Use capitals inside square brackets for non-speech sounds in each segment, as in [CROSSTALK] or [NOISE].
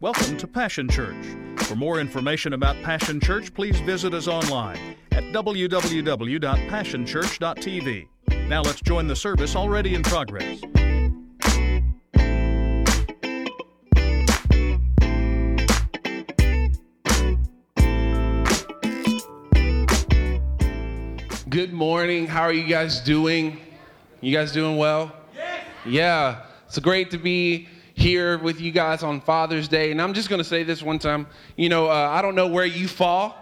Welcome to Passion Church. For more information about Passion Church, please visit us online at www.passionchurch.tv. Now let's join the service already in progress. Good morning. How are you guys doing? You guys doing well? Yeah. It's great to be here with you guys on Father's Day. And I'm just going to say this one time. You know, uh, I don't know where you fall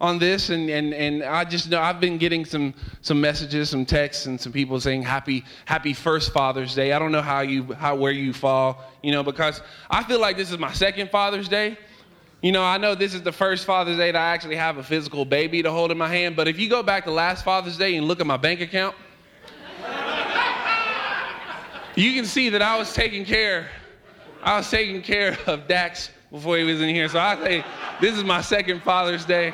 on this and, and, and I just know I've been getting some some messages, some texts and some people saying happy happy first Father's Day. I don't know how you how where you fall, you know, because I feel like this is my second Father's Day. You know, I know this is the first Father's Day that I actually have a physical baby to hold in my hand, but if you go back to last Father's Day and look at my bank account, [LAUGHS] you can see that I was taking care I was taking care of Dax before he was in here. So I say, this is my second Father's Day.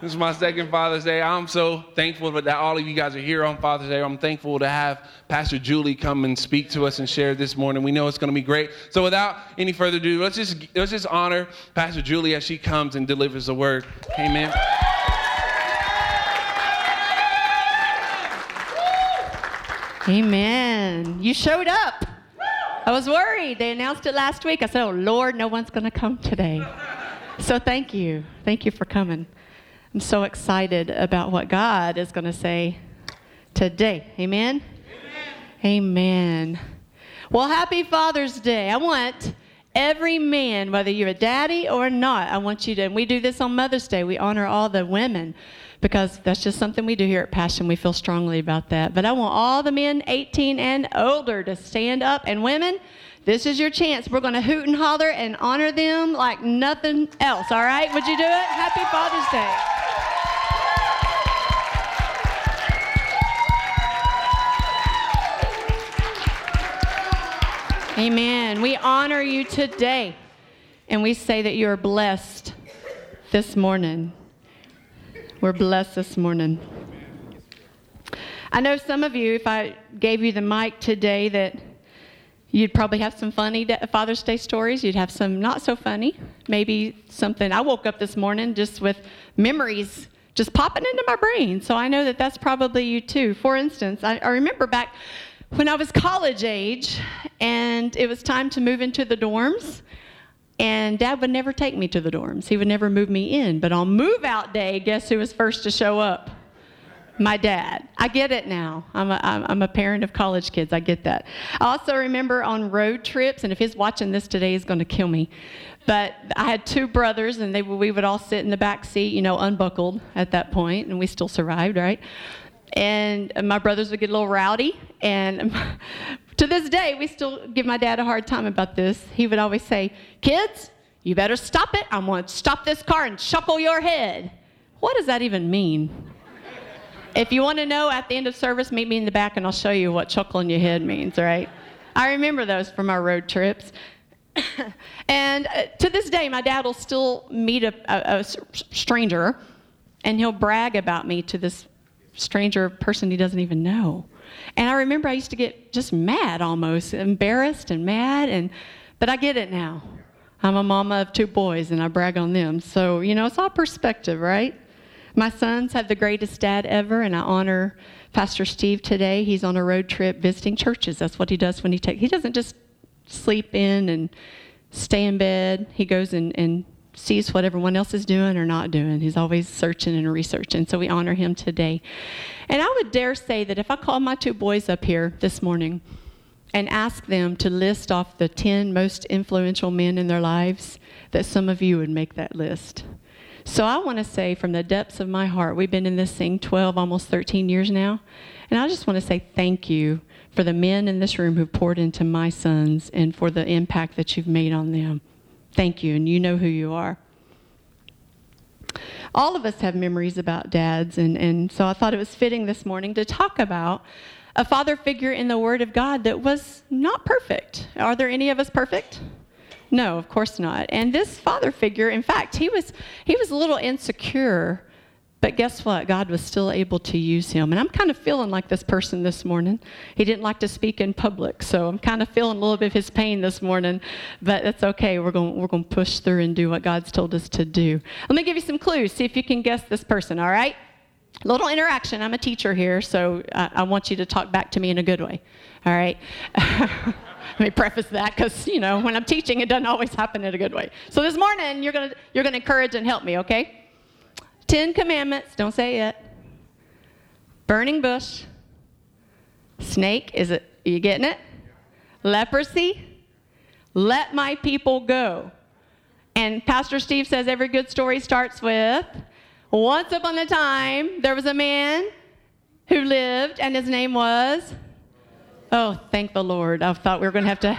This is my second Father's Day. I'm so thankful that all of you guys are here on Father's Day. I'm thankful to have Pastor Julie come and speak to us and share this morning. We know it's going to be great. So without any further ado, let's just let's just honor Pastor Julie as she comes and delivers the word. Amen. Amen. You showed up. I was worried. They announced it last week. I said, Oh, Lord, no one's going to come today. So thank you. Thank you for coming. I'm so excited about what God is going to say today. Amen? Amen? Amen. Well, happy Father's Day. I want every man, whether you're a daddy or not, I want you to, and we do this on Mother's Day, we honor all the women because that's just something we do here at Passion. We feel strongly about that. But I want all the men 18 and older to stand up. And women, this is your chance. We're going to hoot and holler and honor them like nothing else. All right? Would you do it? Happy Father's Day. Amen. We honor you today. And we say that you're blessed this morning. We're blessed this morning. I know some of you, if I gave you the mic today, that you'd probably have some funny Father's Day stories. You'd have some not so funny. Maybe something. I woke up this morning just with memories just popping into my brain. So I know that that's probably you too. For instance, I, I remember back when I was college age and it was time to move into the dorms. And dad would never take me to the dorms. He would never move me in. But on move out day, guess who was first to show up? My dad. I get it now. I'm a, I'm a parent of college kids. I get that. I also remember on road trips, and if he's watching this today, he's going to kill me. But I had two brothers, and they, we would all sit in the back seat, you know, unbuckled at that point, and we still survived, right? And my brothers would get a little rowdy, and [LAUGHS] To this day, we still give my dad a hard time about this. He would always say, Kids, you better stop it. I'm going to stop this car and chuckle your head. What does that even mean? if you want to know at the end of service, meet me in the back and I'll show you what chuckling your head means, right? I remember those from our road trips. [COUGHS] and uh, to this day, my dad will still meet a, a, a stranger and he'll brag about me to this stranger person he doesn't even know. And I remember I used to get just mad almost, embarrassed and mad and but I get it now. I'm a mama of two boys and I brag on them. So, you know, it's all perspective, right? My sons have the greatest dad ever and I honor Pastor Steve today. He's on a road trip visiting churches. That's what he does when he takes he doesn't just sleep in and stay in bed. He goes and, and sees what everyone else is doing or not doing. He's always searching and researching. So we honor him today. And I would dare say that if I called my two boys up here this morning and asked them to list off the 10 most influential men in their lives, that some of you would make that list. So I want to say from the depths of my heart, we've been in this thing 12, almost 13 years now. And I just want to say thank you for the men in this room who poured into my sons and for the impact that you've made on them. Thank you, and you know who you are. All of us have memories about dads, and, and so I thought it was fitting this morning to talk about a father figure in the Word of God that was not perfect. Are there any of us perfect? No, of course not. And this father figure, in fact, he was he was a little insecure But guess what? God was still able to use him. And I'm kind of feeling like this person this morning. He didn't like to speak in public, so I'm kind of feeling a little bit of his pain this morning. But that's okay. We're going we're going to push through and do what God's told us to do. Let me give you some clues. See if you can guess this person, all right? Little interaction. I'm a teacher here, so I, I want you to talk back to me in a good way. All right? [LAUGHS] Let me preface that because, you know, when I'm teaching, it doesn't always happen in a good way. So this morning, you're going to you're going to encourage and help me, okay? Ten Commandments, don't say it. Burning bush. Snake, is it, are you getting it? Leprosy. Let my people go. And Pastor Steve says every good story starts with once upon a time, there was a man who lived, and his name was. Oh, thank the Lord. I thought we were going to have to.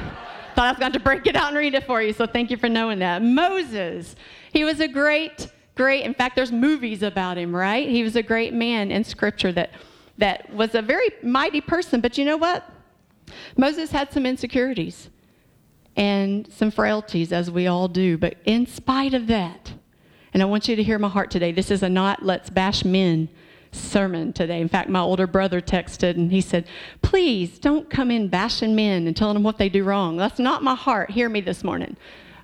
Thought I was going to break it out and read it for you, so thank you for knowing that. Moses. He was a great great. In fact, there's movies about him, right? He was a great man in Scripture that, that was a very mighty person. But you know what? Moses had some insecurities and some frailties, as we all do. But in spite of that, and I want you to hear my heart today, this is a not let's bash men sermon today. In fact, my older brother texted and he said, Please don't come in bashing men and telling them what they do wrong. That's not my heart. Hear me this morning.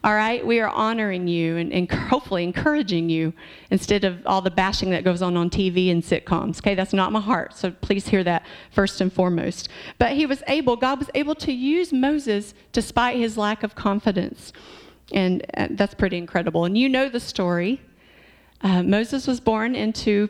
All right? We are honoring you and, and, hopefully encouraging you instead of all the bashing that goes on on TV and sitcoms. Okay? That's not my heart. So please hear that first and foremost. But he was able, God was able to use Moses despite his lack of confidence. And uh, that's pretty incredible. And you know the story. Uh, Moses was born into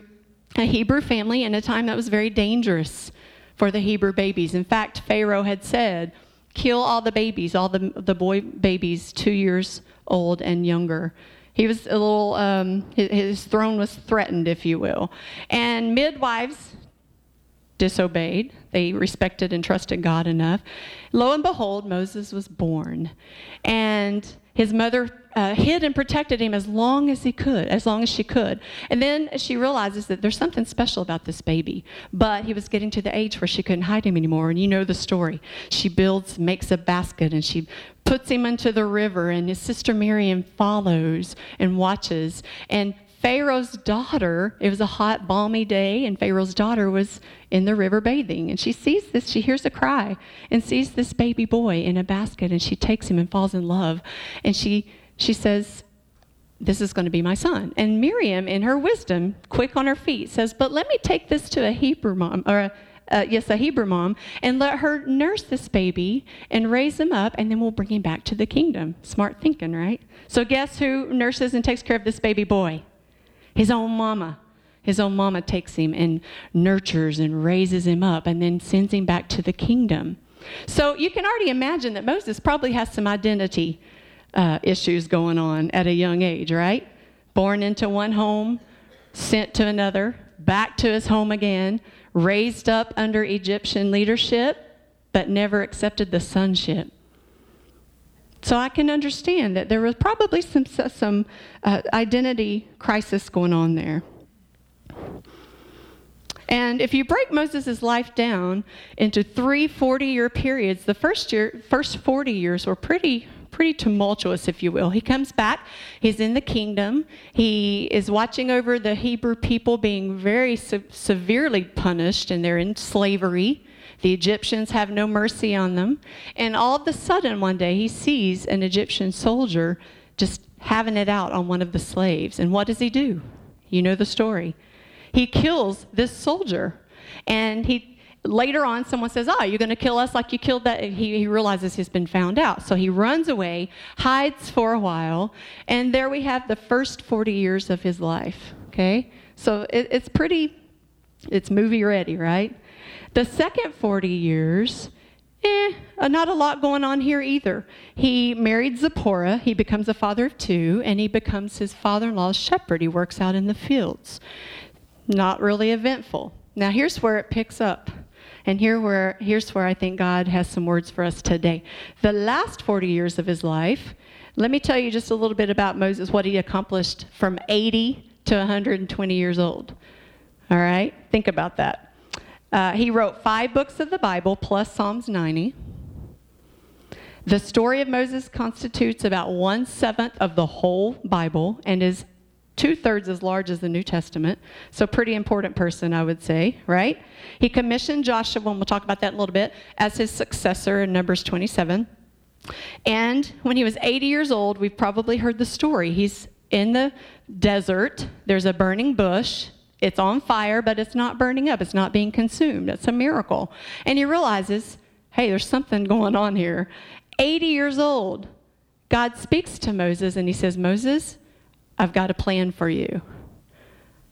a Hebrew family in a time that was very dangerous for the Hebrew babies. In fact, Pharaoh had said, kill all the babies, all the, the boy babies two years old and younger. He was a little, um, his, his throne was threatened, if you will. And midwives disobeyed. They respected and trusted God enough. Lo and behold, Moses was born. And his mother uh, hid and protected him as long as he could, as long as she could. And then she realizes that there's something special about this baby. But he was getting to the age where she couldn't hide him anymore. And you know the story. She builds, makes a basket, and she puts him into the river. And his sister Miriam follows and watches. And Pharaoh's daughter, it was a hot, balmy day, and Pharaoh's daughter was in the river bathing. And she sees this, she hears a cry, and sees this baby boy in a basket, and she takes him and falls in love. And she, she says, This is going to be my son. And Miriam, in her wisdom, quick on her feet, says, But let me take this to a Hebrew mom, or a, uh, yes, a Hebrew mom, and let her nurse this baby and raise him up, and then we'll bring him back to the kingdom. Smart thinking, right? So, guess who nurses and takes care of this baby boy? His own mama. His own mama takes him and nurtures and raises him up and then sends him back to the kingdom. So you can already imagine that Moses probably has some identity uh, issues going on at a young age, right? Born into one home, sent to another, back to his home again, raised up under Egyptian leadership, but never accepted the sonship. So I can understand that there was probably some, some uh, identity crisis going on there. And if you break Moses' life down into three 40 year periods, the first, year, first 40 years were pretty, pretty tumultuous, if you will. He comes back, he's in the kingdom, he is watching over the Hebrew people being very se- severely punished, and they're in slavery. The Egyptians have no mercy on them. And all of a sudden, one day, he sees an Egyptian soldier just having it out on one of the slaves. And what does he do? You know the story. He kills this soldier. And he later on someone says, Oh, you're gonna kill us like you killed that. He, he realizes he's been found out. So he runs away, hides for a while, and there we have the first 40 years of his life. Okay? So it, it's pretty, it's movie ready, right? The second 40 years, eh, uh, not a lot going on here either. He married Zipporah, he becomes a father of two, and he becomes his father in law's shepherd. He works out in the fields. Not really eventful. Now, here's where it picks up. And here where, here's where I think God has some words for us today. The last 40 years of his life, let me tell you just a little bit about Moses, what he accomplished from 80 to 120 years old. All right? Think about that. Uh, he wrote five books of the Bible plus Psalms 90. The story of Moses constitutes about one seventh of the whole Bible and is two thirds as large as the New Testament. So, pretty important person, I would say, right? He commissioned Joshua, and we'll talk about that a little bit, as his successor in Numbers 27. And when he was 80 years old, we've probably heard the story. He's in the desert, there's a burning bush. It's on fire, but it's not burning up. It's not being consumed. It's a miracle. And he realizes, hey, there's something going on here. 80 years old, God speaks to Moses and he says, Moses, I've got a plan for you.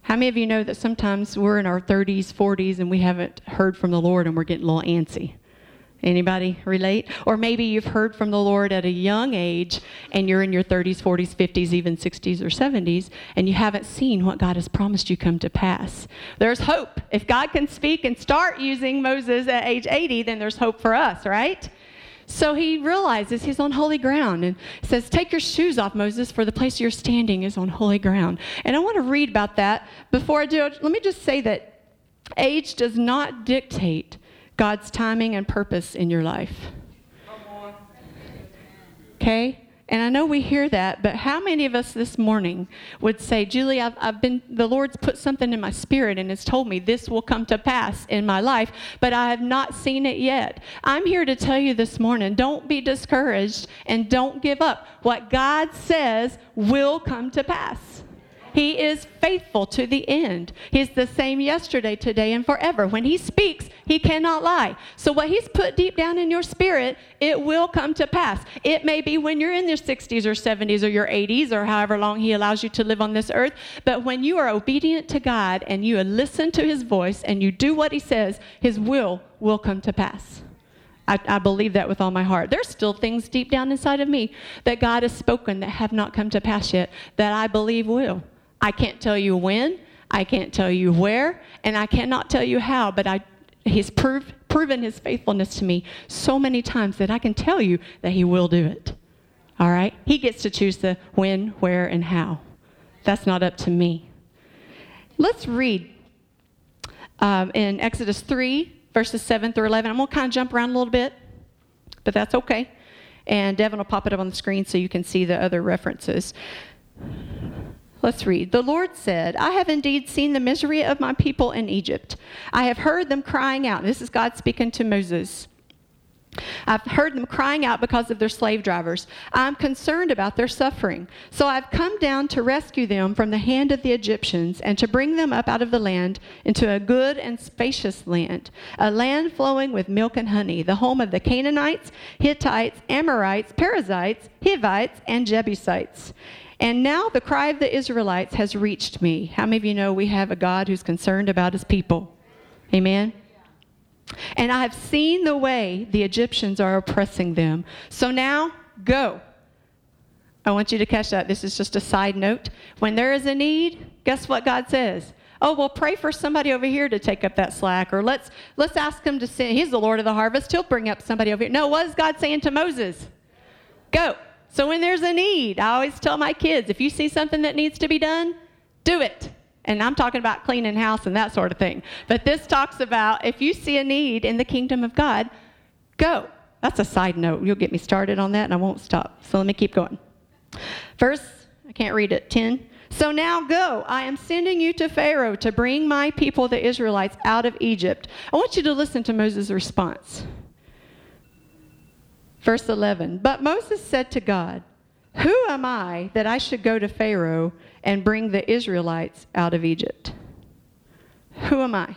How many of you know that sometimes we're in our 30s, 40s, and we haven't heard from the Lord and we're getting a little antsy? Anybody relate? Or maybe you've heard from the Lord at a young age and you're in your 30s, 40s, 50s, even 60s or 70s, and you haven't seen what God has promised you come to pass. There's hope. If God can speak and start using Moses at age 80, then there's hope for us, right? So he realizes he's on holy ground and says, Take your shoes off, Moses, for the place you're standing is on holy ground. And I want to read about that. Before I do, let me just say that age does not dictate God's timing and purpose in your life. Okay? And I know we hear that, but how many of us this morning would say, Julie, I've, I've been, the Lord's put something in my spirit and has told me this will come to pass in my life, but I have not seen it yet. I'm here to tell you this morning don't be discouraged and don't give up. What God says will come to pass. He is faithful to the end. He's the same yesterday, today, and forever. When He speaks, He cannot lie. So, what He's put deep down in your spirit, it will come to pass. It may be when you're in your 60s or 70s or your 80s or however long He allows you to live on this earth. But when you are obedient to God and you listen to His voice and you do what He says, His will will come to pass. I, I, believe that with all my heart. There's still things deep down inside of me that God has spoken that have not come to pass yet that I believe will. I can't tell you when, I can't tell you where, and I cannot tell you how, but I, He's proved, proven His faithfulness to me so many times that I can tell you that He will do it. All right? He gets to choose the when, where, and how. That's not up to me. Let's read um, in Exodus 3, verses 7 through 11. I'm going to kind of jump around a little bit, but that's okay. And Devin will pop it up on the screen so you can see the other references. Let's read. The Lord said, I have indeed seen the misery of my people in Egypt. I have heard them crying out. This is God speaking to Moses. I've heard them crying out because of their slave drivers. I'm concerned about their suffering. So I've come down to rescue them from the hand of the Egyptians and to bring them up out of the land into a good and spacious land, a land flowing with milk and honey, the home of the Canaanites, Hittites, Amorites, Perizzites, Hivites, and Jebusites. And now the cry of the Israelites has reached me. How many of you know we have a God who's concerned about his people? Amen. And I have seen the way the Egyptians are oppressing them. So now go. I want you to catch that. This is just a side note. When there is a need, guess what God says? Oh, well, pray for somebody over here to take up that slack, or let's let's ask him to send. He's the Lord of the harvest. He'll bring up somebody over here. No, what is God saying to Moses? Go. So when there's a need, I always tell my kids if you see something that needs to be done, do it. And I'm talking about cleaning house and that sort of thing. But this talks about if you see a need in the kingdom of God, go. That's a side note. You'll get me started on that and I won't stop. So let me keep going. Verse, I can't read it, 10. So now go. I am sending you to Pharaoh to bring my people, the Israelites, out of Egypt. I want you to listen to Moses' response. Verse 11 But Moses said to God, Who am I that I should go to Pharaoh and bring the Israelites out of Egypt? Who am I?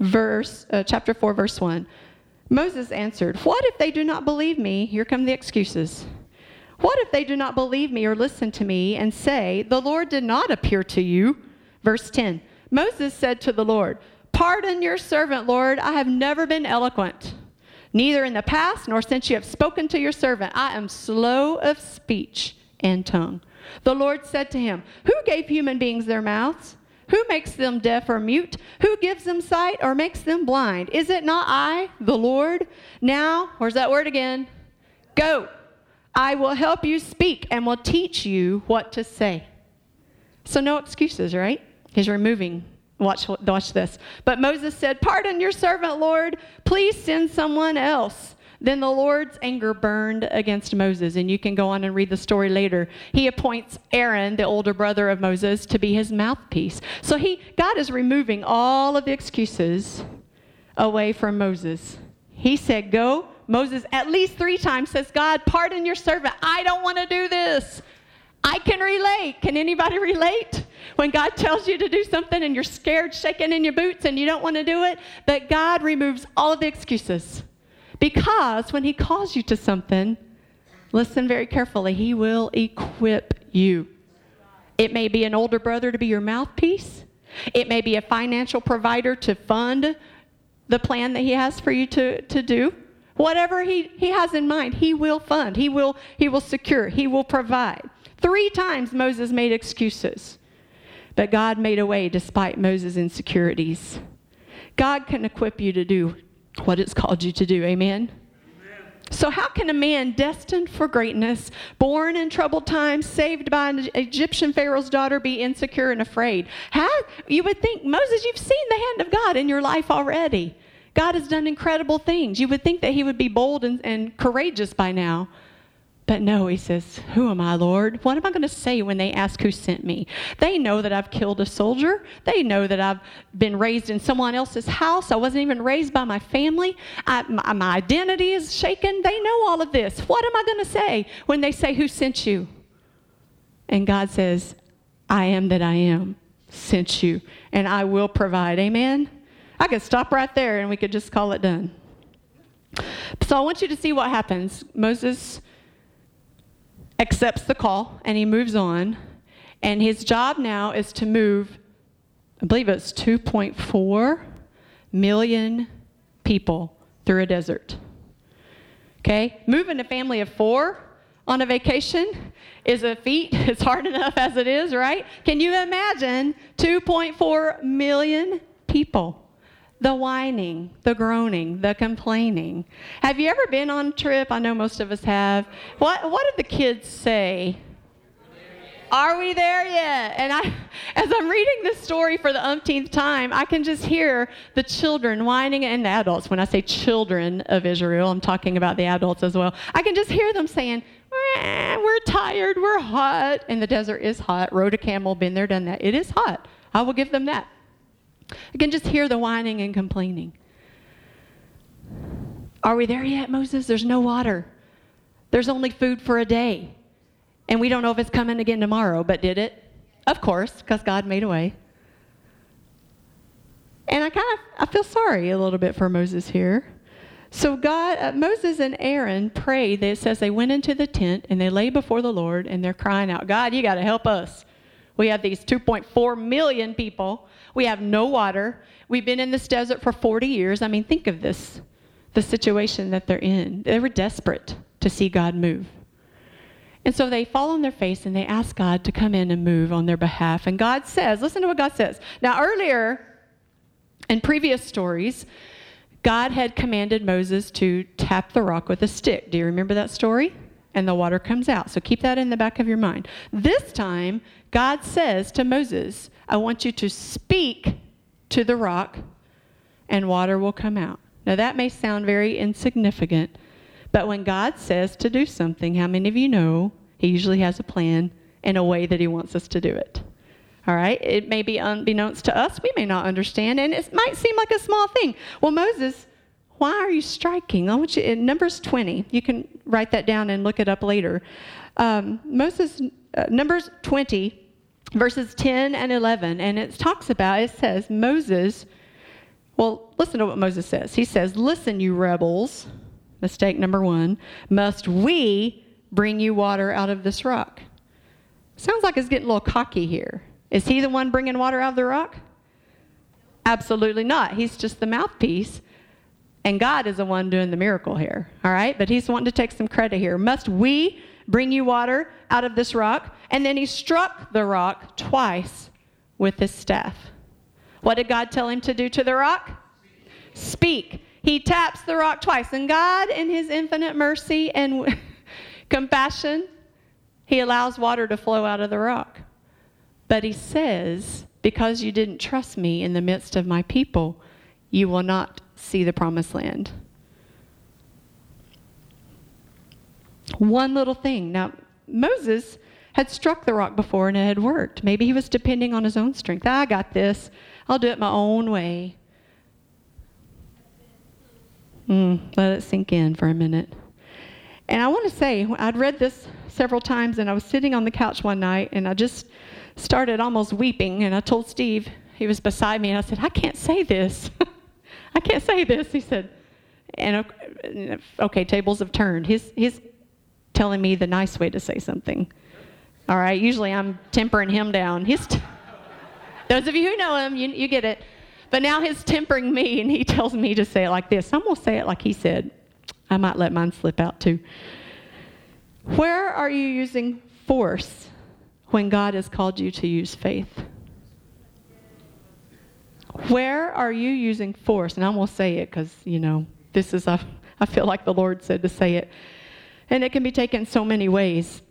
Verse uh, chapter 4 verse 1. Moses answered, "What if they do not believe me? Here come the excuses. What if they do not believe me or listen to me and say, "The Lord did not appear to you?" Verse 10. Moses said to the Lord, "Pardon your servant, Lord. I have never been eloquent." Neither in the past nor since you have spoken to your servant, I am slow of speech and tongue. The Lord said to him, Who gave human beings their mouths? Who makes them deaf or mute? Who gives them sight or makes them blind? Is it not I, the Lord? Now, where's that word again? Go. I will help you speak and will teach you what to say. So, no excuses, right? He's removing Watch, watch this. But Moses said, Pardon your servant, Lord. Please send someone else. Then the Lord's anger burned against Moses, and you can go on and read the story later. He appoints Aaron, the older brother of Moses, to be his mouthpiece. So he, God is removing all of the excuses away from Moses. He said, Go. Moses, at least three times, says, God, pardon your servant. I don't want to do this. I can relate. Can anybody relate? When God tells you to do something and you're scared, shaking in your boots, and you don't want to do it, but God removes all of the excuses. Because when He calls you to something, listen very carefully, He will equip you. It may be an older brother to be your mouthpiece, it may be a financial provider to fund the plan that He has for you to, to do. Whatever he, he has in mind, he will fund, he will, he will secure, he will provide. Three times Moses made excuses, but God made a way despite Moses' insecurities. God can equip you to do what it's called you to do. Amen? So, how can a man destined for greatness, born in troubled times, saved by an Egyptian Pharaoh's daughter, be insecure and afraid? How, you would think, Moses, you've seen the hand of God in your life already. God has done incredible things. You would think that he would be bold and, and courageous by now. But no, he says, Who am I, Lord? What am I going to say when they ask who sent me? They know that I've killed a soldier. They know that I've been raised in someone else's house. I wasn't even raised by my family. I, my, my identity is shaken. They know all of this. What am I going to say when they say, Who sent you? And God says, I am that I am, sent you, and I will provide. Amen? I could stop right there and we could just call it done. So I want you to see what happens. Moses accepts the call and he moves on. And his job now is to move, I believe it's 2.4 million people through a desert. Okay? Moving a family of four on a vacation is a feat. [LAUGHS] It's hard enough as it is, right? Can you imagine 2.4 million people? The whining, the groaning, the complaining. Have you ever been on a trip? I know most of us have. What, what did the kids say? Are we there yet? And I, [LAUGHS] as I'm reading this story for the umpteenth time, I can just hear the children whining and the adults. When I say children of Israel, I'm talking about the adults as well. I can just hear them saying, We're tired, we're hot. And the desert is hot. Rode a camel, been there, done that. It is hot. I will give them that. I can just hear the whining and complaining. Are we there yet, Moses? There's no water. There's only food for a day. And we don't know if it's coming again tomorrow, but did it? Of course, because God made a way. And I kind of I feel sorry a little bit for Moses here. So God, uh, Moses and Aaron prayed. It says they went into the tent and they lay before the Lord and they're crying out, God, you got to help us. We have these 2.4 million people we have no water. We've been in this desert for 40 years. I mean, think of this the situation that they're in. They were desperate to see God move. And so they fall on their face and they ask God to come in and move on their behalf. And God says, listen to what God says. Now, earlier in previous stories, God had commanded Moses to tap the rock with a stick. Do you remember that story? And the water comes out. So keep that in the back of your mind. This time, God says to Moses, I want you to speak to the rock, and water will come out. Now, that may sound very insignificant, but when God says to do something, how many of you know He usually has a plan and a way that He wants us to do it? All right? It may be unbeknownst to us. We may not understand, and it might seem like a small thing. Well, Moses, why are you striking? I want you in Numbers 20. You can write that down and look it up later. Um, Moses, uh, Numbers 20 verses 10 and 11, and it talks about, it says, Moses, well, listen to what Moses says. He says, Listen, you rebels, mistake number one, must we bring you water out of this rock? Sounds like it's getting a little cocky here. Is he the one bringing water out of the rock? Absolutely not. He's just the mouthpiece. And God is the one doing the miracle here. All right? But he's wanting to take some credit here. Must we bring you water out of this rock? And then he struck the rock twice with his staff. What did God tell him to do to the rock? Speak. He taps the rock twice. And God, in his infinite mercy and [LAUGHS] compassion, he allows water to flow out of the rock. But he says, Because you didn't trust me in the midst of my people, you will not see the promised land. One little thing. Now, Moses had struck the rock before and it had worked. Maybe he was depending on his own strength. I got this. I'll do it my own way. Mm, let it sink in for a minute. And I want to say, I'd read this several times, and I was sitting on the couch one night, and I just started almost weeping. And I told Steve, he was beside me, and I said, I can't say this. [LAUGHS] I can't say this. He said, and okay, tables have turned. He's, he's telling me the nice way to say something. All right, usually I'm tempering him down. T- Those of you who know him, you, you get it. But now he's tempering me, and he tells me to say it like this. I'm going to say it like he said. I might let mine slip out too. Where are you using force when God has called you to use faith? Where are you using force? And I'm going to say it because, you know, this is, a, I feel like the Lord said to say it. And it can be taken so many ways.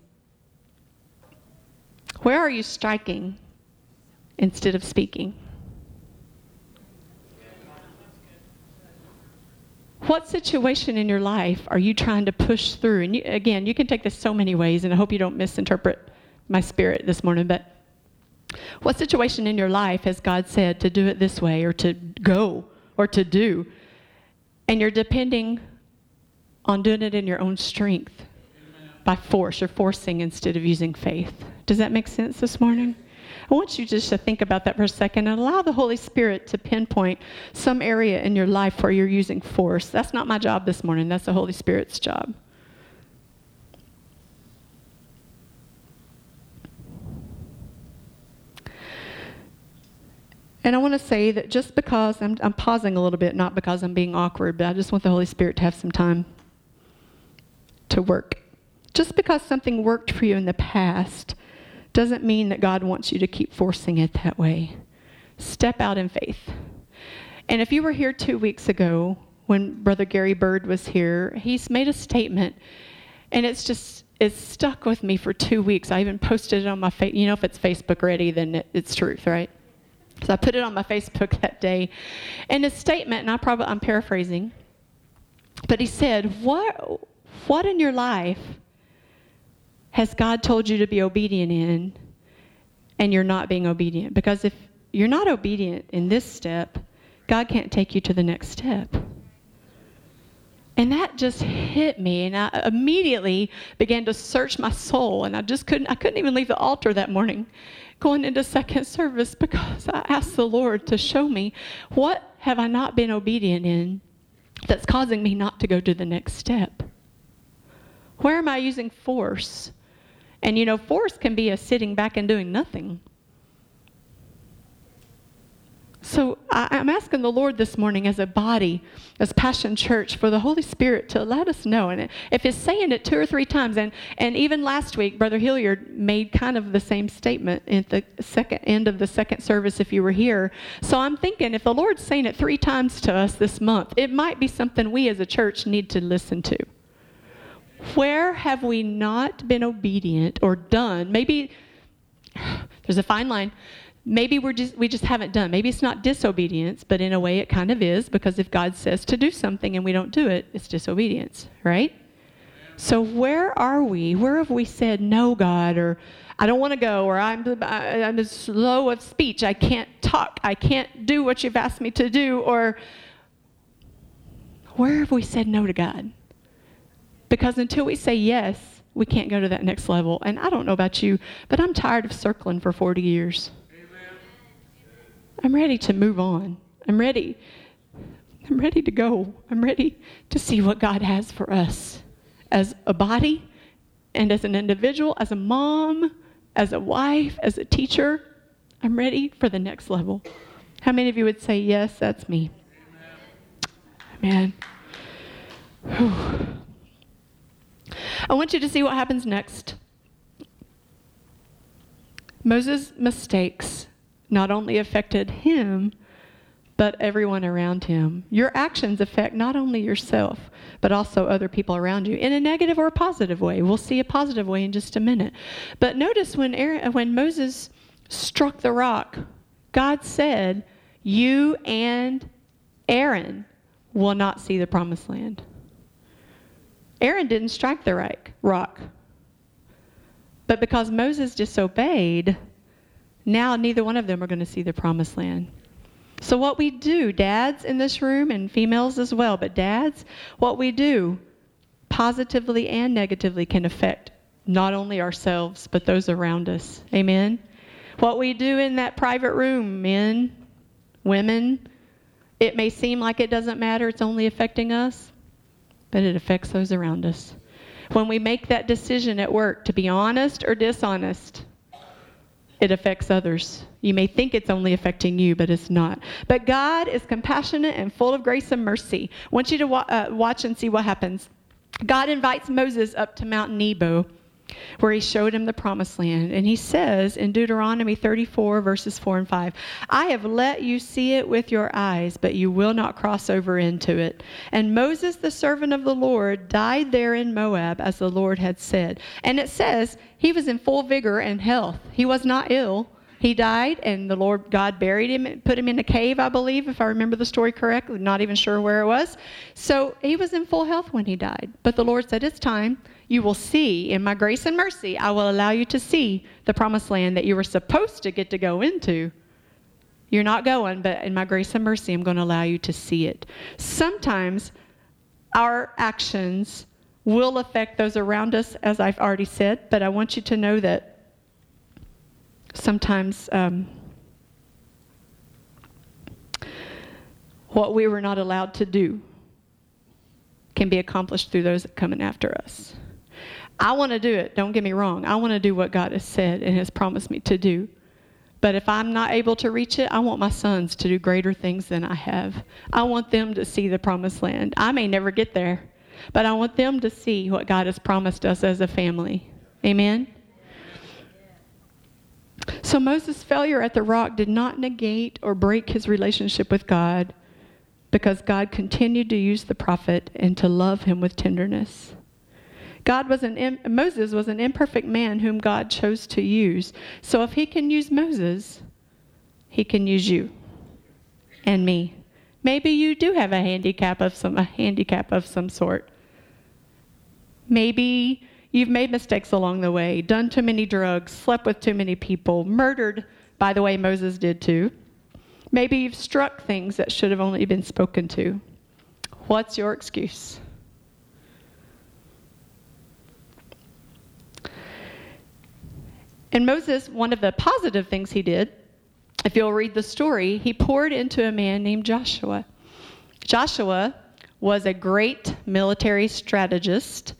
Where are you striking instead of speaking? What situation in your life are you trying to push through? And you, again, you can take this so many ways, and I hope you don't misinterpret my spirit this morning, but what situation in your life has God said to do it this way, or to go, or to do? And you're depending on doing it in your own strength by force. You're forcing instead of using faith. Does that make sense this morning? I want you just to think about that for a second and allow the Holy Spirit to pinpoint some area in your life where you're using force. That's not my job this morning, that's the Holy Spirit's job. And I want to say that just because I'm, I'm, pausing a little bit, not because I'm being awkward, but I just want the Holy Spirit to have some time to work. Just because something worked for you in the past doesn't mean that God wants you to keep forcing it that way. Step out in faith. And if you were here two weeks ago when Brother Gary Bird was here, he's made a statement, and it's just it's stuck with me for two weeks. I even posted it on my face. You know, if it's Facebook ready, then it, it's truth, right? So I put it on my Facebook [LAUGHS] that day, and his statement, and I probably I'm paraphrasing, but he said, "What what in your life has God told you to be obedient in and you're not being obedient? Because if you're not obedient in this step, God can't take you to the next step. And that just hit me, and I immediately began to search my soul, and I just couldn't. I couldn't even leave the altar that morning, going into second service, because I asked the Lord to show me what have I not been obedient in, that's causing me not to go to the next step. Where am I using force and you know, force can be a sitting back and doing nothing. So I, am asking the Lord this morning as a body, as Passion Church, for the Holy Spirit to let us know. And if He's saying it two or three times, and, and even last week, Brother Hilliard made kind of the same statement at the second end of the second service if you were here. So I'm thinking if the Lord's saying it three times to us this month, it might be something we as a church need to listen to. Where have we not been obedient or done? Maybe there's a fine line. Maybe we're just we just haven't done. Maybe it's not disobedience, but in a way it kind of is because if God says to do something and we don't do it, it's disobedience, right? So where are we? Where have we said no, God, or I don't want to go, or I'm I'm slow of speech. I can't talk. I can't do what you've asked me to do, or where have we said no to God? Because until we say yes, we can't go to that next level. And I don't know about you, but I'm tired of circling for 40 years. Amen. I'm ready to move on. I'm ready. I'm ready to go. I'm ready to see what God has for us as a body and as an individual, as a mom, as a wife, as a teacher. I'm ready for the next level. How many of you would say, Yes, that's me? Amen. Amen. I want you to see what happens next. Moses' mistakes not only affected him, but everyone around him. Your actions affect not only yourself, but also other people around you in a negative or a positive way. We'll see a positive way in just a minute. But notice when, Aaron, when Moses struck the rock, God said, You and Aaron will not see the promised land. Aaron didn't strike the rock. But because Moses disobeyed, now neither one of them are going to see the promised land. So, what we do, dads in this room and females as well, but dads, what we do positively and negatively can affect not only ourselves, but those around us. Amen? What we do in that private room, men, women, it may seem like it doesn't matter, it's only affecting us, but it affects those around us. When we make that decision at work to be honest or dishonest, it affects others. You may think it's only affecting you, but it's not. But God is compassionate and full of grace and mercy. I want you to wa- uh, watch and see what happens. God invites Moses up to Mount Nebo where he showed him the promised land. And he says in Deuteronomy 34, verses 4 and 5, I have let you see it with your eyes, but you will not cross over into it. And Moses, the servant of the Lord, died there in Moab, as the Lord had said. And it says he was in full vigor and health, he was not ill. He died, and the Lord God buried him, and put him in a cave, I believe, if I remember the story correctly. Not even sure where it was. So he was in full health when he died. But the Lord said, It's time you will see in my grace and mercy, I will allow you to see the promised land that you were supposed to get to go into. You're not going, but in my grace and mercy, I'm going to allow you to see it. Sometimes our actions will affect those around us, as I've already said, but I want you to know that sometimes um, what we were not allowed to do can be accomplished through those coming after us. I want to do it. Don't get me wrong. I want to do what God has said and has promised me to do. But if I'm not able to reach it, I want my sons to do greater things than I have. I want them to see the promised land. I may never get there, but I want them to see what God has promised us as a family. Amen? So Moses' failure at the rock did not negate or break his relationship with God because God continued to use the prophet and to love him with tenderness. God was an Moses was an imperfect man whom God chose to use. So if he can use Moses, he can use you and me. Maybe you do have a handicap of some a handicap of some sort. Maybe you've made mistakes along the way, done too many drugs, slept with too many people, murdered by the way Moses did too. Maybe you've struck things that should have only been spoken to. What's your excuse? And Moses, one of the positive things he did, if you'll read the story, he poured into a man named Joshua. Joshua was a great military strategist.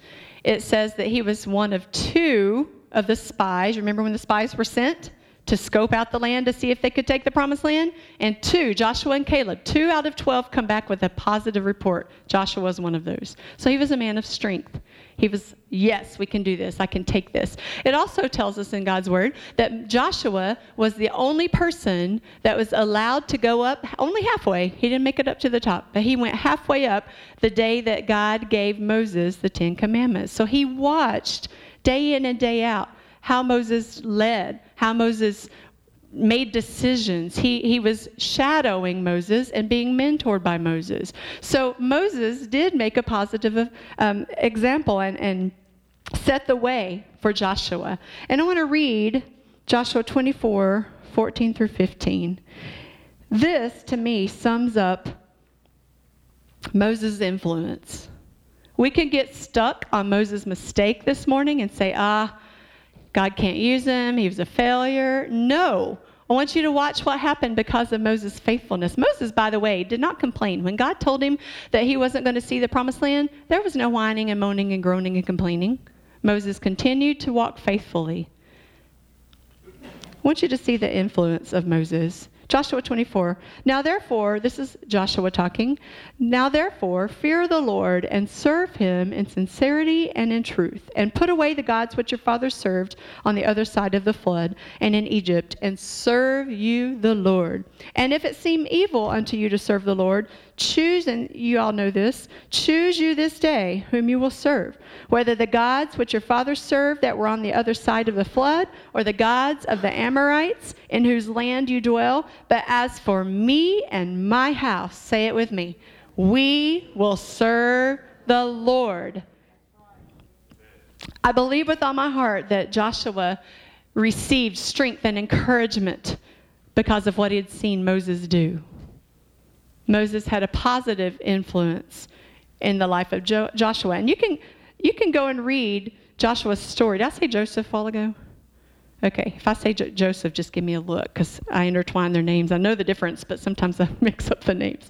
It says that he was one of two of the spies. Remember when the spies were sent? to scope out the land to see if they could take the promised land. And two, Joshua and Caleb, two out of 12 come back with a positive report. Joshua was one of those. So he was a man of strength. He was, yes, we can do this. I can take this. It also tells us in God's word that Joshua was the only person that was allowed to go up only halfway. He didn't make it up to the top, but he went halfway up the day that God gave Moses the Ten Commandments. So he watched day in and day out how Moses led, how Moses made decisions. He, he was shadowing Moses and being mentored by Moses. So Moses did make a positive um, example and, and set the way for Joshua. And I want to read Joshua 24 14 through 15. This, to me, sums up Moses' influence. We can get stuck on Moses' mistake this morning and say, ah, God can't use him, he was a failure. No. I want you to watch what happened because of Moses' faithfulness. Moses, by the way, did not complain. When God told him that he wasn't going to see the promised land, there was no whining and moaning and groaning and complaining. Moses continued to walk faithfully. I want you to see the influence of Moses. Joshua 24. Now therefore, this is Joshua talking. Now therefore, fear the Lord and serve him in sincerity and in truth, and put away the gods which your fathers served on the other side of the flood and in Egypt, and serve you the Lord. And if it seem evil unto you to serve the Lord, choose, and you all know this, choose you this day whom you will serve, whether the gods which your fathers served that were on the other side of the flood, or the gods of the Amorites in whose land you dwell but as for me and my house, say it with me, we will serve the Lord. I believe with all my heart that Joshua received strength and encouragement because of what he had seen Moses do. Moses had a positive influence in the life of jo- Joshua. And you can, you can go and read Joshua's story. Did I say Joseph a while ago? Okay, if I say jo- Joseph, just give me a look because I intertwine their names. I know the difference, but sometimes [LAUGHS] I mix up the names.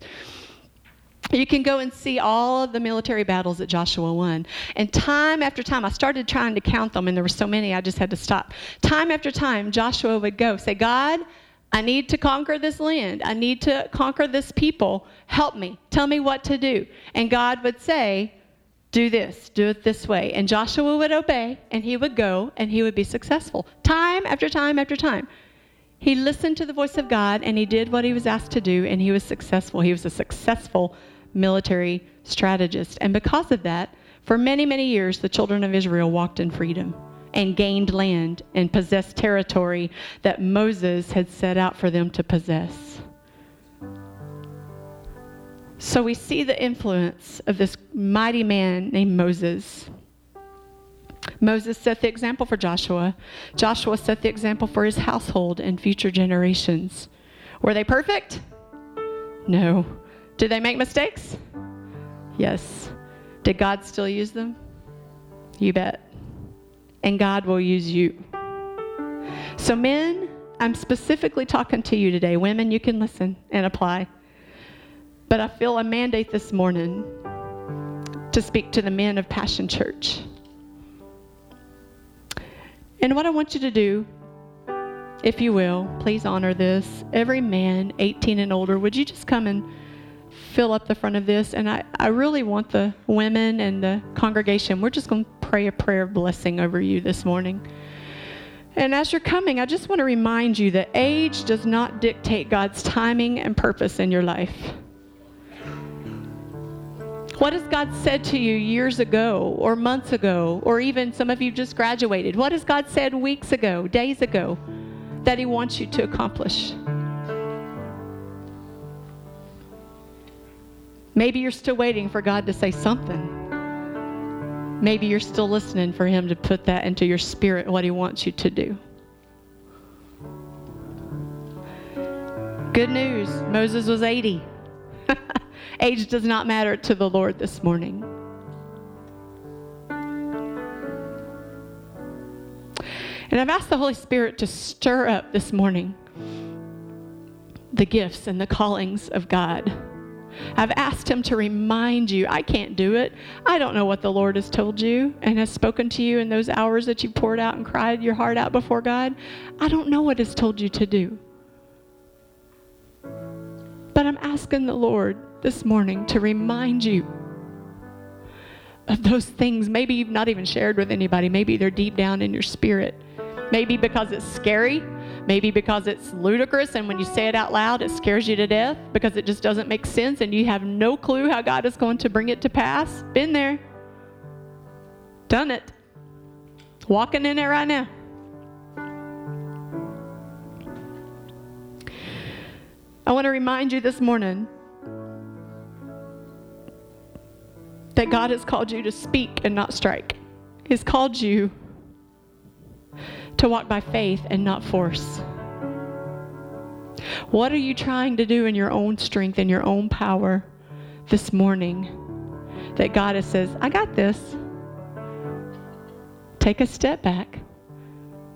You can go and see all of the military battles that Joshua won. And time after time, I started trying to count them, and there were so many I just had to stop. Time after time, Joshua would go, say, God, I need to conquer this land. I need to conquer this people. Help me. Tell me what to do. And God would say, Do this, do it this way. And Joshua would obey, and he would go, and he would be successful. Time after time after time. He listened to the voice of God, and he did what he was asked to do, and he was successful. He was a successful military strategist. And because of that, for many, many years, the children of Israel walked in freedom and gained land and possessed territory that Moses had set out for them to possess. So we see the influence of this mighty man named Moses. Moses set the example for Joshua. Joshua set the example for his household and future generations. Were they perfect? No. Did they make mistakes? Yes. Did God still use them? You bet and God will use you. So, men, I'm specifically talking to you today. Women, you can listen and apply. But I feel a mandate this morning to speak to the men of Passion Church. And what I want you to do, if you will, please honor this. Every man 18 and older, would you just come and fill up the front of this? And I, I really want the women and the congregation, we're just going to pray a prayer of blessing over you this morning. And as you're coming, I just want to remind you that age does not dictate God's timing and purpose in your life. What has God said to you years ago, or months ago, or even some of you just graduated? What has God said weeks ago, days ago, that He wants you to accomplish? Maybe you're still waiting for God to say something. Maybe you're still listening for Him to put that into your spirit, what He wants you to do. Good news Moses was 80. [LAUGHS] Age does not matter to the Lord this morning. And I've asked the Holy Spirit to stir up this morning the gifts and the callings of God. I've asked Him to remind you, I can't do it. I don't know what the Lord has told you and has spoken to you in those hours that you poured out and cried your heart out before God. I don't know what He's told you to do. But I'm asking the Lord this morning to remind you of those things. Maybe you've not even shared with anybody. Maybe they're deep down in your spirit. Maybe because it's scary Maybe because it's ludicrous and when you say it out loud, it scares you to death because it just doesn't make sense and you have no clue how God is going to bring it to pass. Been there, done it, walking in it right now. I want to remind you this morning that God has called you to speak and not strike. He's called you to walk by faith and not force. What are you trying to do in your own strength and your own power this morning that God says, I got this? Take a step back.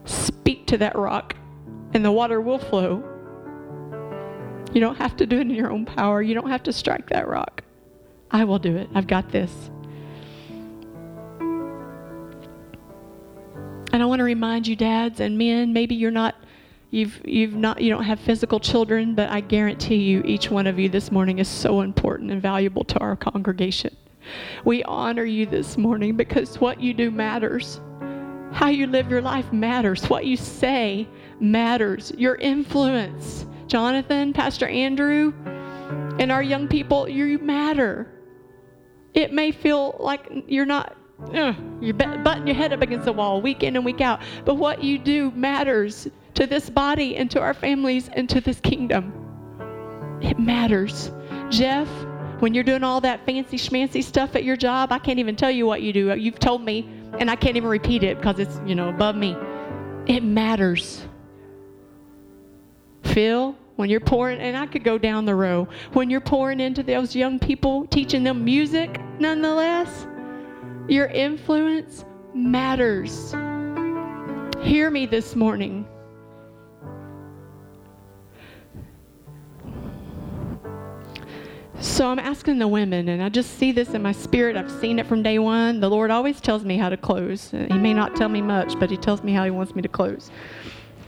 Speak to that rock and the water will flow. You don't have to do it in your own power. You don't have to strike that rock. I will do it. I've got this. And I want to remind you, dads and men, maybe you're not, you've, you've not, you don't have physical children, but I guarantee you, each one of you this morning is so important and valuable to our congregation. We honor you this morning because what you do matters. How you live your life matters. What you say matters. Your influence, Jonathan, Pastor Andrew, and our young people, you matter. It may feel like you're not you're butting your head up against the wall week in and week out. But what you do matters to this body and to our families and to this kingdom. It matters. Jeff, when you're doing all that fancy schmancy stuff at your job, I can't even tell you what you do. You've told me and I can't even repeat it because it's, you know, above me. It matters. Phil, when you're pouring, and I could go down the row, when you're pouring into those young people, teaching them music, nonetheless, your influence matters. Hear me this morning. So I'm asking the women, and I just see this in my spirit. I've seen it from day one. The Lord always tells me how to close. He may not tell me much, but He tells me how He wants me to close.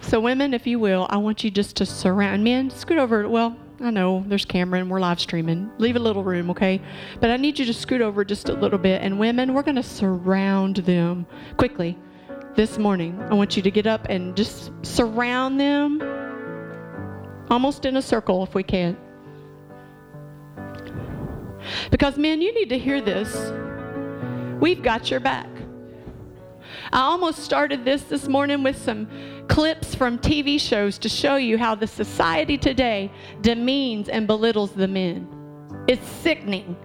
So, women, if you will, I want you just to surround men. Scoot over. Well, I know there's Cameron. We're live streaming. Leave a little room, okay? But I need you to scoot over just a little bit. And women, we're going to surround them quickly this morning. I want you to get up and just surround them almost in a circle if we can. Because, men, you need to hear this. We've got your back. I almost started this this morning with some clips from TV shows to show you how the society today demeans and belittles the men. It's sickening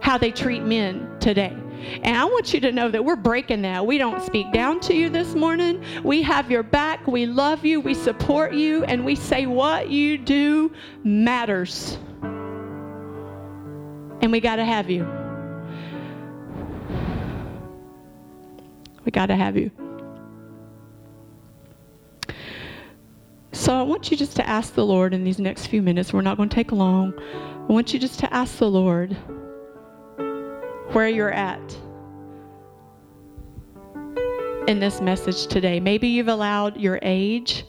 how they treat men today. And I want you to know that we're breaking that. We don't speak down to you this morning. We have your back. We love you. We support you. And we say what you do matters and we got to have you. We got to have you. So I want you just to ask the Lord in these next few minutes. We're not going to take long. I want you just to ask the Lord where you're at in this message today. Maybe you've allowed your age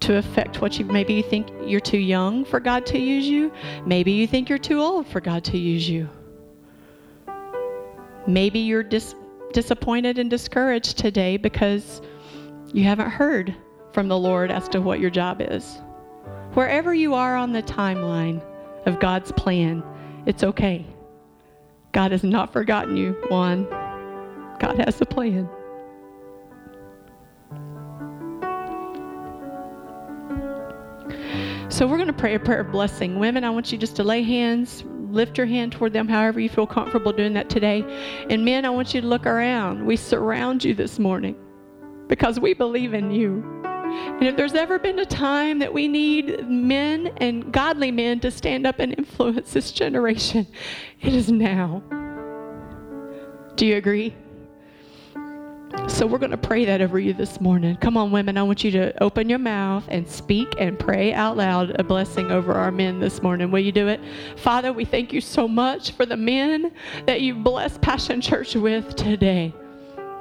to affect what you maybe you think you're too young for God to use you. Maybe you think you're too old for God to use you. Maybe you're dis- disappointed and discouraged today because you haven't heard from the Lord as to what your job is. Wherever you are on the timeline of God's plan, it's okay. God has not forgotten you, Juan. God has a plan. So we're going to pray a prayer of blessing. Women, I want you just to lay hands, lift your hand toward them however you feel comfortable doing that today. And men, I want you to look around. We surround you this morning because we believe in you. And if there's ever been a time that we need men and godly men to stand up and influence this generation, it is now. Do you agree? So we're going to pray that over you this morning. Come on, women. I want you to open your mouth and speak and pray out loud a blessing over our men this morning. Will you do it? Father, we thank you so much for the men that you've blessed Passion Church with today.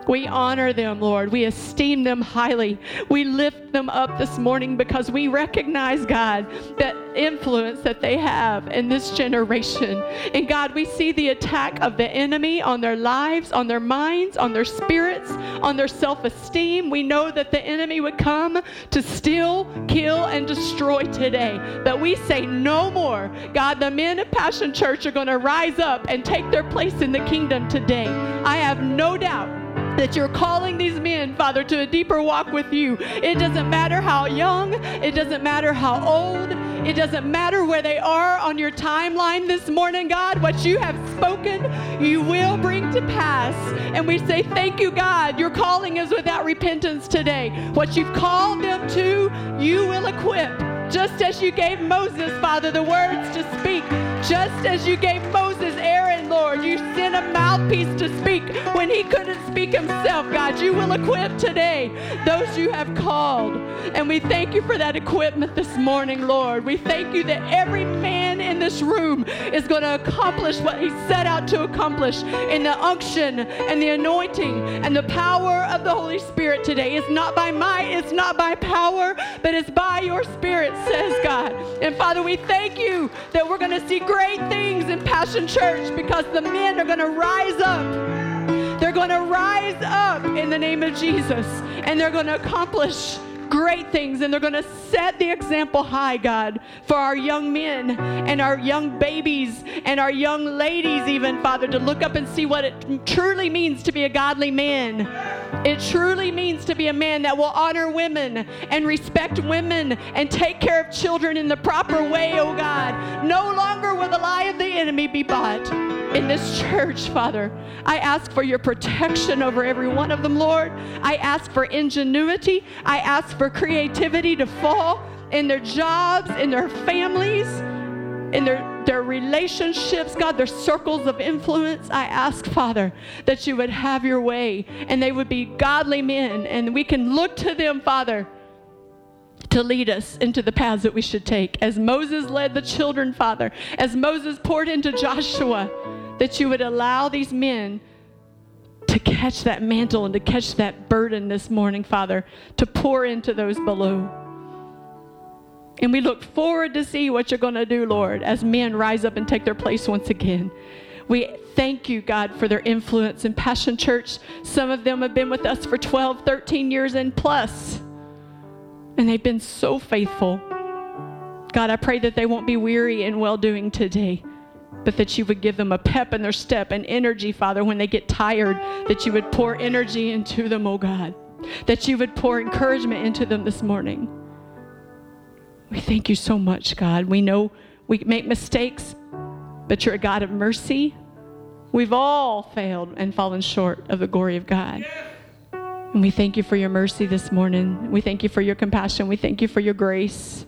We honor them, Lord. We esteem them highly. We lift them up this morning because we recognize, God, that influence that they have in this generation. And God, we see the attack of the enemy on their lives, on their minds, on their spirits, on their self esteem. We know that the enemy would come to steal, kill, and destroy today. But we say no more. God, the men of Passion Church are going to rise up and take their place in the kingdom today. I have no doubt that you're calling these men, Father, to a deeper walk with you. It doesn't matter how young, it doesn't matter how old, it doesn't matter where they are on your timeline this morning, God. What you have spoken, you will bring to pass. And we say, Thank you, God. Your calling is without repentance today. What you've called them to, you will equip. Just as you gave Moses, Father, the words to speak, just as you gave Moses, Aaron, Lord, you sent a mouthpiece to speak when he couldn't speak himself, God. You will equip today those you have called. And we thank you for that equipment this morning, Lord. We thank you that every man in this room is going to accomplish what he set out to accomplish in the unction and the anointing and the power of the Holy Spirit today. It's not by might, it's not by power, but it's by your Spirit says, God. And Father, we thank you that we're going to see great things in Passion Church because the men are going to rise up. They're going to rise up in the name of Jesus and they're going to accomplish great things and they're going to set the example high, God, for our young men and our young babies and our young ladies, even, Father, to look up and see what it truly means to be a godly man. It truly means to be a man that will honor women and respect women and take care of children in the proper way, oh God. No longer will the lie of the enemy be bought. in this church, Father. I ask for your protection over every one of them, Lord. I ask for ingenuity. I ask for creativity to fall in their jobs, in their families, in their, their relationships, God, their circles of influence. I ask, Father, that you would have your way and they would be godly men and we can look to them, Father to lead us into the paths that we should take. As Moses led the children, Father, as Moses poured into Joshua, that you would allow these men to catch that mantle and to catch that burden this morning, Father, to pour into those below. And we look forward to see what you're going to do, Lord, as men rise up and take their place once again. We thank you, God, for their influence in Passion Church. Some of them have been with us for 12, 13 years and. And they've been so faithful. God, I pray that they won't be weary in well doing today, but that you would give them a pep in their step and energy, Father, when they get tired, that you would pour energy into them, oh God, that you would pour encouragement into them this morning. We thank you so much, God. We know we make mistakes, but you're a God of mercy. We've all failed and fallen short of the glory of God. And we thank you for your mercy this morning. We thank you for your compassion. We thank you for your grace.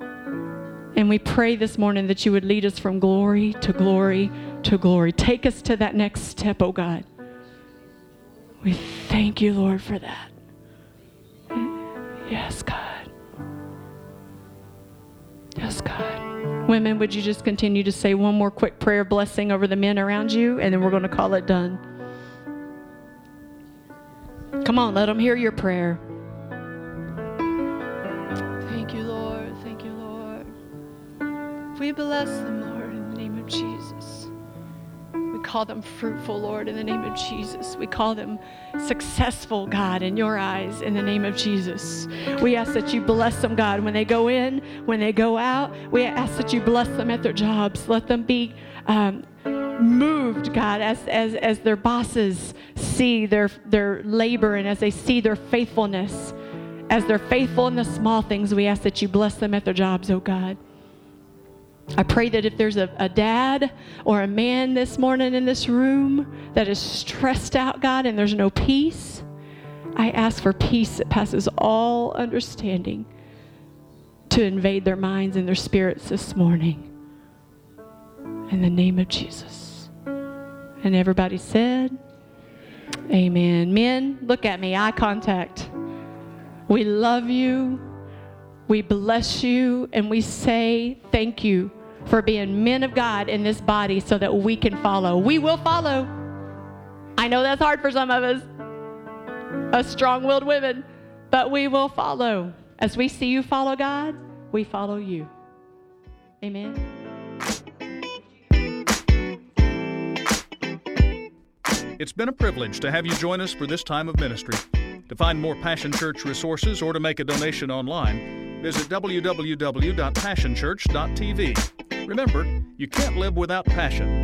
And we pray this morning that you would lead us from glory to glory to glory. Take us to that next step, oh God. We thank you, Lord, for that. Yes, God. Yes, God. Women, would you just continue to say one more quick prayer blessing over the men around you, and then we're going to call it done. Come on, let them hear your prayer. Thank you, Lord. Thank you, Lord. We bless them, Lord, call them fruitful, Lord, in the name of Jesus. We call them successful, God, in your eyes, in the name of Jesus. We ask that you bless them, God, when they go in, when they go out. We ask that you bless them at their jobs. Let them be um, moved, God, as, as, as their bosses see their, their labor and as they see their faithfulness. As they're faithful in the small things, we ask that you bless them at their jobs, oh God. I pray that if there's a, a, dad or a man this morning in this room that is stressed out, God, and there's no peace, I ask for peace that passes all understanding to invade their minds and their spirits this morning. In the name of Jesus. And everybody said, Amen. Men, look at me, eye contact. We love you. We bless you and we say thank you for being men of God in this body so that we can follow. We will follow. I know that's hard for some of us, us strong willed women, but we will follow. As we see you follow God, we follow you. Amen. It's been a privilege to have you join us for this time of ministry. To find more Passion Church resources or to make a donation online, visit www.passionchurch.tv. Remember, you can't live without passion.